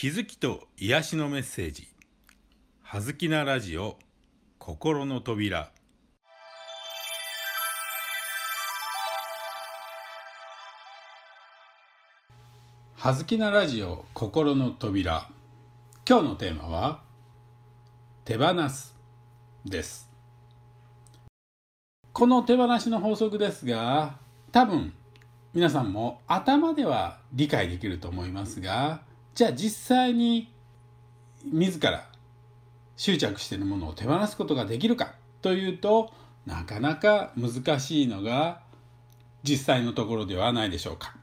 気づきと癒しのメッセージ「はずきなラジオ心の扉」はずきなラジオ心の扉。今日のテーマは手放すです。この手放しの法則ですが多分皆さんも頭では理解できると思いますがじゃあ実際に自ら執着しているものを手放すことができるかというとなかなか難しいのが実際のところではないでしょうか。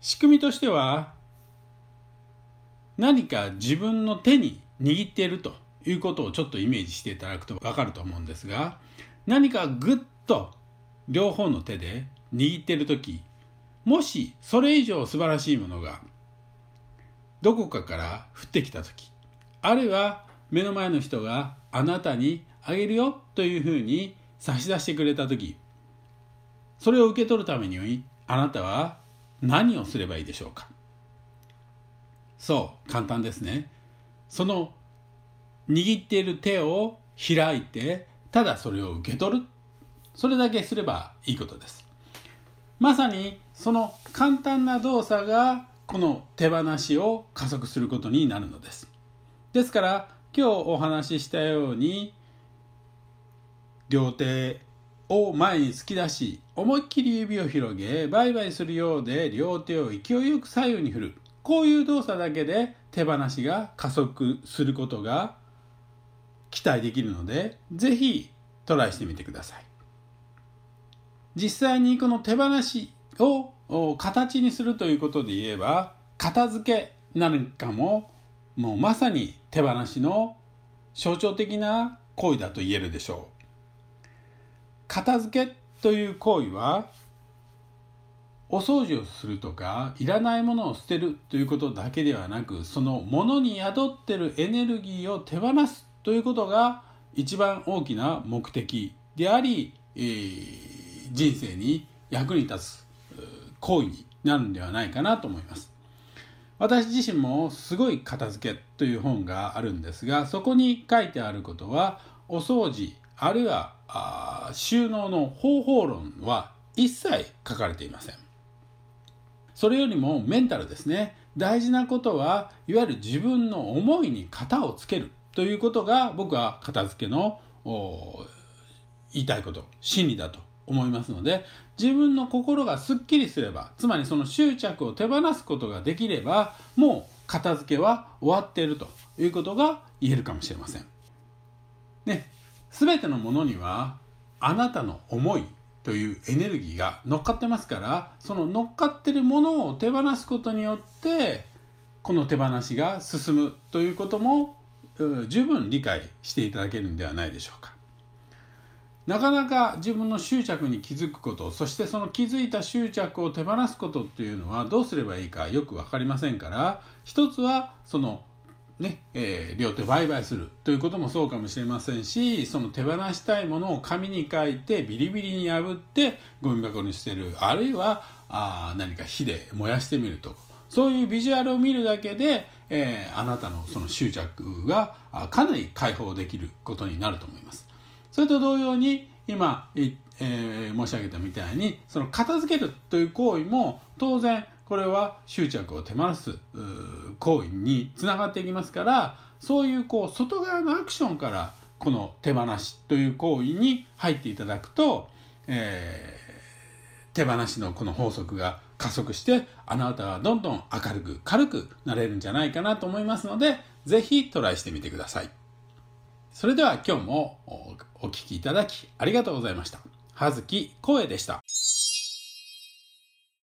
仕組みとしては何か自分の手に握っているということをちょっとイメージしていただくと分かると思うんですが何かぐっと両方の手で握っている時もしそれ以上素晴らしいものがどこかから降ってきた時あるいは目の前の人があなたにあげるよというふうに差し出してくれた時それを受け取るためにあなたは何をすればいいでしょうか？そう簡単ですね。その握っている手を開いてただそれを受け取る。それだけすればいいことです。まさにその簡単な動作がこの手放しを加速することになるのです。ですから今日お話ししたように両手を前に突き出し思いっきり指を広げバイバイするようで両手を勢いよく左右に振るこういう動作だけで手放しが加速することが期待できるので是非トライしてみてください。実際にこの手放しを形にするということで言えば片付けなんかももうまさに手放しの象徴的な行為だと言えるでしょう。片付けという行為はお掃除をするとかいらないものを捨てるということだけではなくそのものに宿ってるエネルギーを手放すということが一番大きな目的であり、えー、人生に役に立つ行為になるんではないかなと思います。私自身もすごい片付けという本があるんですがそこに書いてあることはお掃除あるいはあ収納の方法論は一切書かれていません。それよりもメンタルですね大事なことはいわゆる自分の思いに型をつけるということが僕は片付けの言いたいこと真理だと思いますので自分の心がすっきりすればつまりその執着を手放すことができればもう片付けは終わっているということが言えるかもしれません。ね、全てのものにはあなたの思いというエネルギーが乗っかってますからその乗っかってるものを手放すことによってこの手放しが進むということも十分理解していただけるんではないでしょうか。なかなか自分の執着に気づくことそしてその気づいた執着を手放すことっていうのはどうすればいいかよく分かりませんから一つはそのねえー、両手売買するということもそうかもしれませんしその手放したいものを紙に書いてビリビリに破ってゴミ箱に捨てるあるいはあ何か火で燃やしてみるとそういうビジュアルを見るだけで、えー、あなたのその執着がかなり解放できることになると思います。それと同様に今、えー、申し上げたみたいにその片付けるという行為も当然これは執着を手放す行為につながっていきますからそういうこう外側のアクションからこの手放しという行為に入っていただくと、えー、手放しのこの法則が加速してあなたはどんどん明るく軽くなれるんじゃないかなと思いますので是非トライしてみてください。それでは今日もお聴きいただきありがとうございました。葉月光栄でした。